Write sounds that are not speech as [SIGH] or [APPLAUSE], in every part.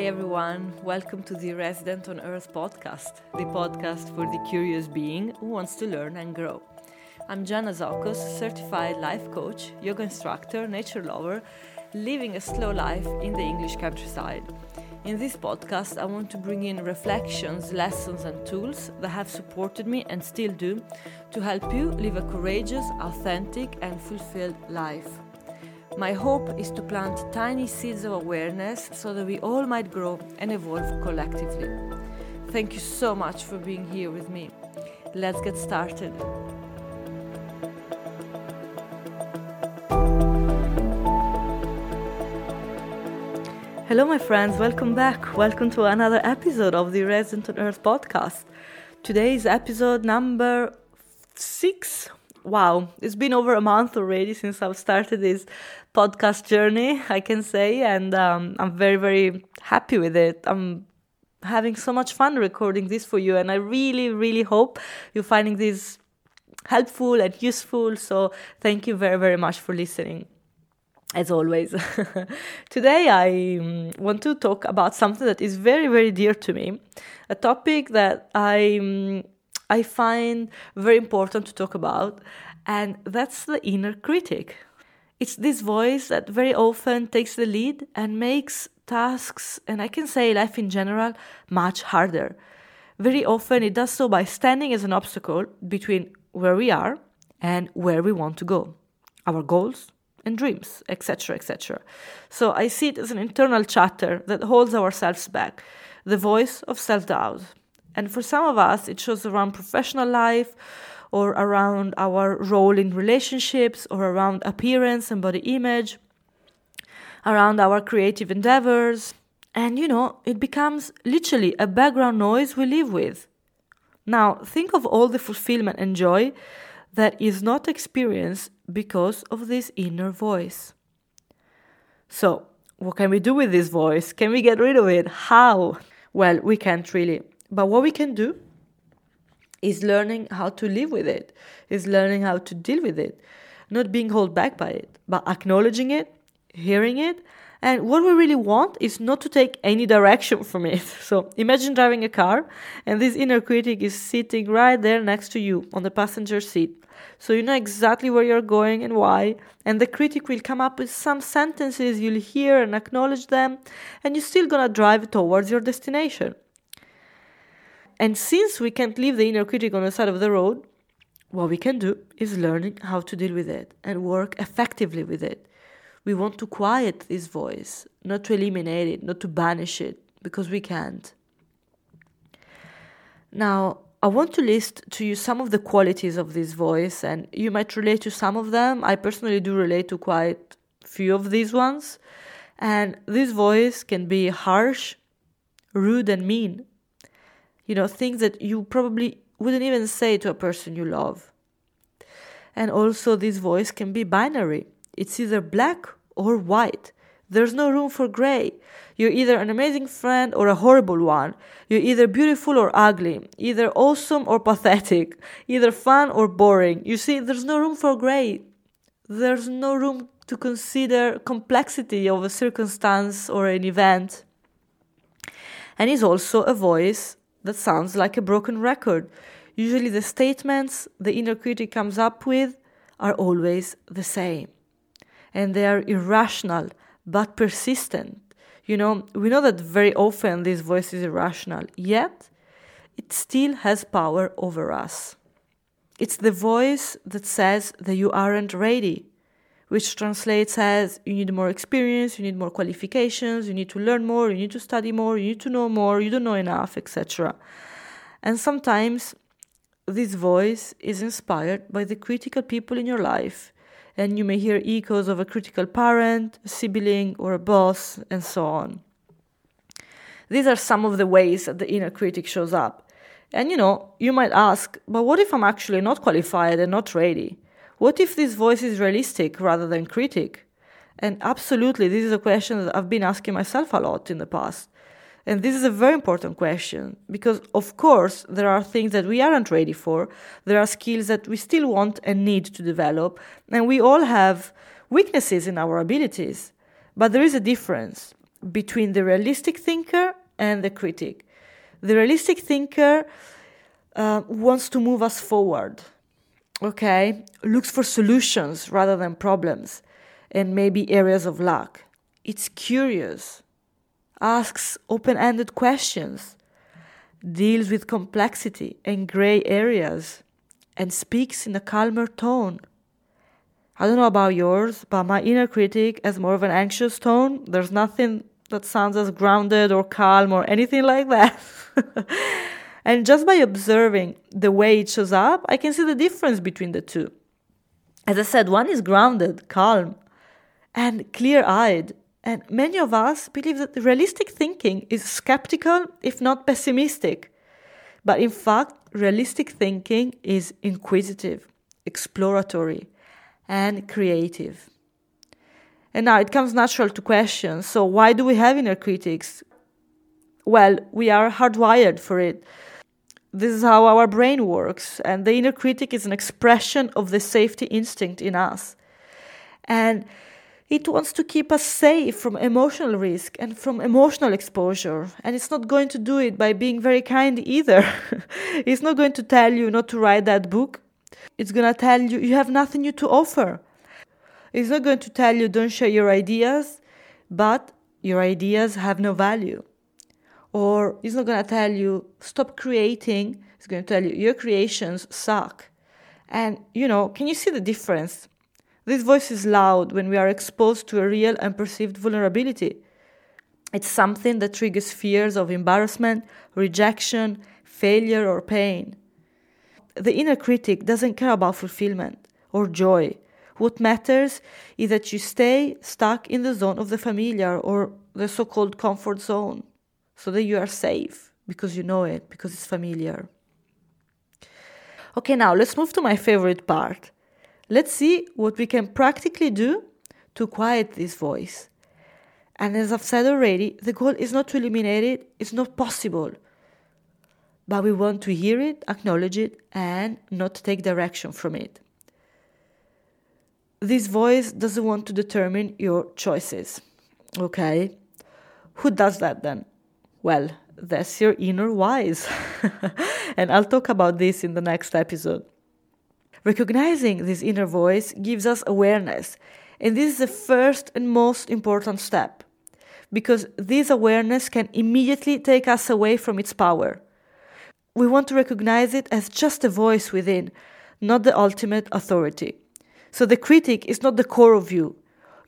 Hi, everyone. Welcome to the Resident on Earth podcast, the podcast for the curious being who wants to learn and grow. I'm Joana Zokos, certified life coach, yoga instructor, nature lover, living a slow life in the English countryside. In this podcast, I want to bring in reflections, lessons, and tools that have supported me and still do to help you live a courageous, authentic, and fulfilled life. My hope is to plant tiny seeds of awareness so that we all might grow and evolve collectively. Thank you so much for being here with me. Let's get started. Hello, my friends. Welcome back. Welcome to another episode of the Resident on Earth podcast. Today is episode number six wow, it's been over a month already since I've started this podcast journey, [LAUGHS] I can say, and um, I'm very, very happy with it. I'm having so much fun recording this for you, and I really, really hope you're finding this helpful and useful. So, thank you very, very much for listening. As always, [LAUGHS] today I um, want to talk about something that is very, very dear to me, a topic that I um, I find very important to talk about, and that's the inner critic. It's this voice that very often takes the lead and makes tasks, and I can say life in general, much harder. Very often it does so by standing as an obstacle between where we are and where we want to go, our goals and dreams, etc., etc. So I see it as an internal chatter that holds ourselves back, the voice of self doubt. And for some of us, it shows around professional life or around our role in relationships or around appearance and body image, around our creative endeavors. And you know, it becomes literally a background noise we live with. Now, think of all the fulfillment and joy that is not experienced because of this inner voice. So, what can we do with this voice? Can we get rid of it? How? Well, we can't really. But what we can do is learning how to live with it, is learning how to deal with it, not being held back by it, but acknowledging it, hearing it. And what we really want is not to take any direction [LAUGHS] from it. So imagine driving a car and this inner critic is sitting right there next to you on the passenger seat. So you know exactly where you're going and why. And the critic will come up with some sentences, you'll hear and acknowledge them, and you're still gonna drive towards your destination. And since we can't leave the inner critic on the side of the road, what we can do is learning how to deal with it and work effectively with it. We want to quiet this voice, not to eliminate it, not to banish it, because we can't. Now, I want to list to you some of the qualities of this voice, and you might relate to some of them. I personally do relate to quite few of these ones. And this voice can be harsh, rude, and mean you know, things that you probably wouldn't even say to a person you love. And also, this voice can be binary it's either black or white. There's no room for gray. You're either an amazing friend or a horrible one. You're either beautiful or ugly, either awesome or pathetic, either fun or boring. You see, there's no room for gray. There's no room to consider complexity of a circumstance or an event. And is also a voice that sounds like a broken record. Usually, the statements the inner critic comes up with are always the same. And they are irrational but persistent. You know, we know that very often this voice is irrational, yet it still has power over us. It's the voice that says that you aren't ready, which translates as you need more experience, you need more qualifications, you need to learn more, you need to study more, you need to know more, you don't know enough, etc. And sometimes this voice is inspired by the critical people in your life, and you may hear echoes of a critical parent, a sibling, or a boss, and so on. These are some of the ways that the inner critic shows up. And you know, you might ask, but what if I'm actually not qualified and not ready? What if this voice is realistic rather than critic? And absolutely, this is a question that I've been asking myself a lot in the past. And this is a very important question because, of course, there are things that we aren't ready for. There are skills that we still want and need to develop. And we all have weaknesses in our abilities. But there is a difference. between the realistic thinker and the critic. The realistic thinker uh, wants to move us forward, okay? Looks for solutions rather than problems and maybe areas of lack. It's curious, asks open ended questions, deals with complexity and gray areas, and speaks in a calmer tone. I don't know about yours, but my inner critic has more of an anxious tone. There's nothing that sounds as grounded or calm or anything like that. [LAUGHS] and just by observing the way it shows up, I can see the difference between the two. As I said, one is grounded, calm, and clear eyed. And many of us believe that realistic thinking is skeptical, if not pessimistic. But in fact, realistic thinking is inquisitive, exploratory, and creative. And now it comes natural to question so, why do we have inner critics? Well, we are hardwired for it. This is how our brain works, and the inner critic is an expression of the safety instinct in us. And it wants to keep us safe from emotional risk and from emotional exposure. And it's not going to do it by being very kind either. [LAUGHS] it's not going to tell you not to write that book. It's going to tell you you have nothing new to offer. It's not going to tell you don't share your ideas, but your ideas have no value. Or it's not going to tell you stop creating. It's going to tell you your creations suck. And, you know, can you see the difference? This voice is loud when we are exposed to a real and perceived vulnerability. It's something that triggers fears of embarrassment, rejection, failure, or pain. The inner critic doesn't care about fulfillment or joy what matters is that you stay stuck in the zone of the familiar or the so called comfort zone so that you are safe because you know it, because it's familiar. Okay, now let's move to my favorite part. Let's see what we can practically do to quiet this voice. And as I've said already, the goal is not to eliminate it, it's not possible. But we want to hear it, acknowledge it, and not take direction from it this voice doesn't want to determine your choices. Okay? Who does that then? Well, that's your inner wise. [LAUGHS] and I'll talk about this in the next episode. Recognizing this inner voice gives us awareness, and this is the first and most important step because this awareness can immediately take us away from its power. We want to recognize it as just a voice within, not the ultimate authority. So the critic is not the core of you.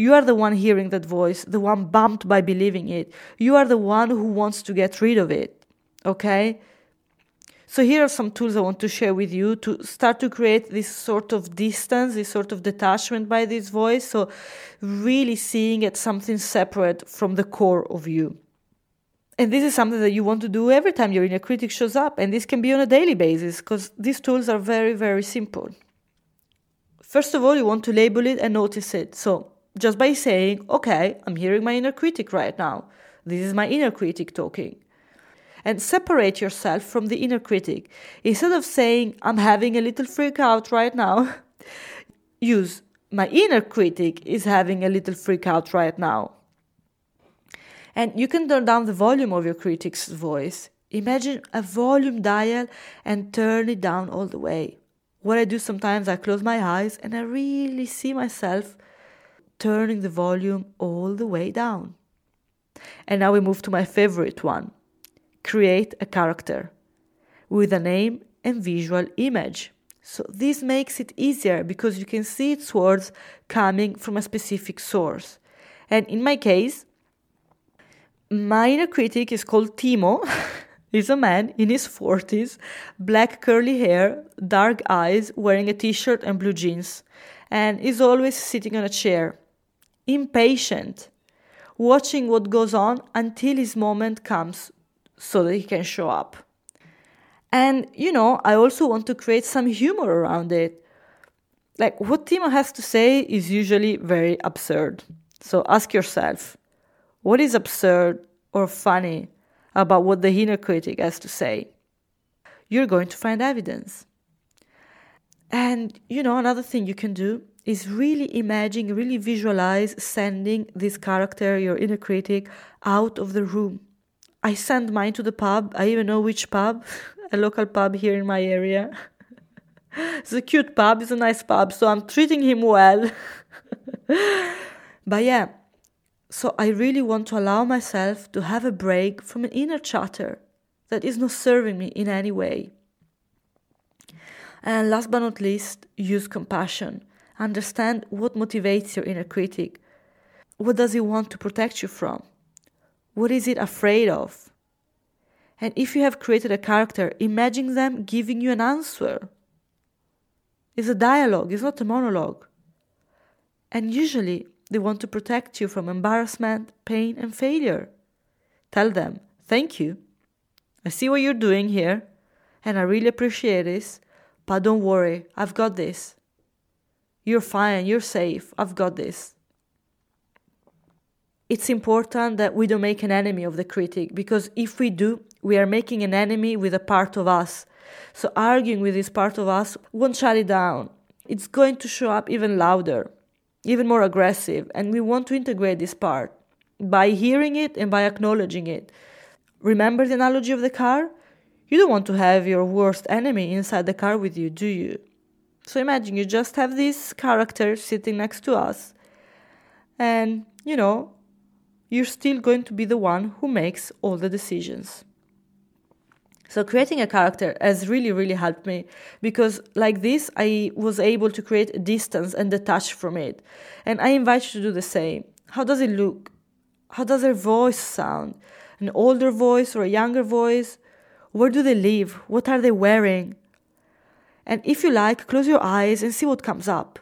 You are the one hearing that voice, the one bumped by believing it. You are the one who wants to get rid of it. Okay? So here are some tools I want to share with you to start to create this sort of distance, this sort of detachment by this voice. So really seeing it something separate from the core of you. And this is something that you want to do every time your inner critic shows up. And this can be on a daily basis because these tools are very, very simple. First of all, you want to label it and notice it. So just by saying, okay, I'm hearing my inner critic right now. This is my inner critic talking. And separate yourself from the inner critic. Instead of saying, I'm having a little freak out right now, [LAUGHS] use, my inner critic is having a little freak out right now. And you can turn down the volume of your critic's voice. Imagine a volume dial and turn it down all the way. What I do sometimes, I close my eyes and I really see myself turning the volume all the way down. And now we move to my favorite one create a character with a name and visual image. So this makes it easier because you can see its words coming from a specific source. And in my case, my inner critic is called Timo. [LAUGHS] He's a man in his 40s, black curly hair, dark eyes, wearing a t shirt and blue jeans, and is always sitting on a chair, impatient, watching what goes on until his moment comes so that he can show up. And, you know, I also want to create some humor around it. Like, what Timo has to say is usually very absurd. So ask yourself what is absurd or funny about what the inner critic has to say. You're going to find evidence. And, you know, another thing you can do is really imagine, really visualize sending this character, your inner critic, out of the room. I send mine to the pub. I even know which pub, [LAUGHS] a local pub here in my area. [LAUGHS] it's a cute pub, it's a nice pub, so I'm treating him well. [LAUGHS] but yeah, so I really want to allow myself to have a break from an inner chatter that is not serving me in any way. And last but not least, use compassion. Understand what motivates your inner critic. What does it want to protect you from? What is it afraid of? And if you have created a character, imagine them giving you an answer. It's a dialogue, it's not a monologue. And usually, they want to protect you from embarrassment, pain, and failure. Tell them, Thank you. I see what you're doing here, and I really appreciate this, but don't worry, I've got this. You're fine, you're safe, I've got this. It's important that we don't make an enemy of the critic because if we do, we are making an enemy with a part of us. So arguing with this part of us won't shut it down. It's going to show up even louder even more aggressive. And we want to integrate this part by hearing it and by acknowledging it. Remember the analogy of the car? You don't want to have your worst enemy inside the car with you, do you? So imagine you just have this character sitting next to us, and you know, you're still going to be the one who makes all the decisions. So creating a character has really, really helped me because like this, I was able to create a distance and detach from it. And I invite you to do the same. How does it look? How does their voice sound? An older voice or a younger voice? Where do they live? What are they wearing? And if you like, close your eyes and see what comes up.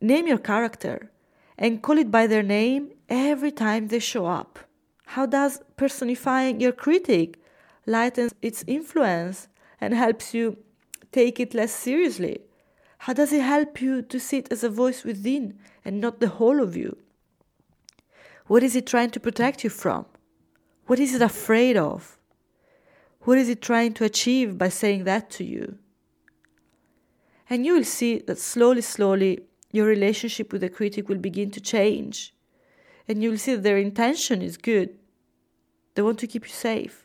Name your character and call it by their name every time they show up. How does personifying your critic lighten its influence and helps you take it less seriously? How does it help you to see it as a voice within and not the whole of you? What is it trying to protect you from? What is it afraid of? What is it trying to achieve by saying that to you? And you will see that slowly, slowly, your relationship with the critic will begin to change. And you will see that their intention is good. They want to keep you safe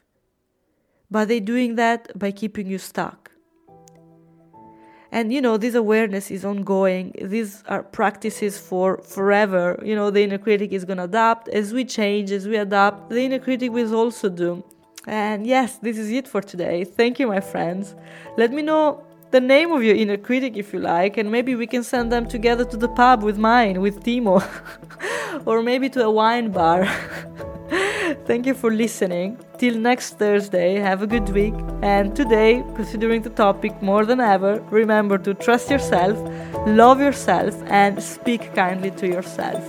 but they're doing that by keeping you stuck. And you know, this awareness is ongoing. These are practices for forever. You know, the inner critic is going to adapt. As we change, as we adapt, the inner critic will also do. And yes, this is it for today. Thank you, my friends. Let me know the name of your inner critic if you like, and maybe we can send them together to the pub with mine, with Timo, [LAUGHS] or maybe to a wine bar. [LAUGHS] Thank you for listening. Till next Thursday, have a good week. And today, considering the topic more than ever, remember to trust yourself, love yourself, and speak kindly to yourself.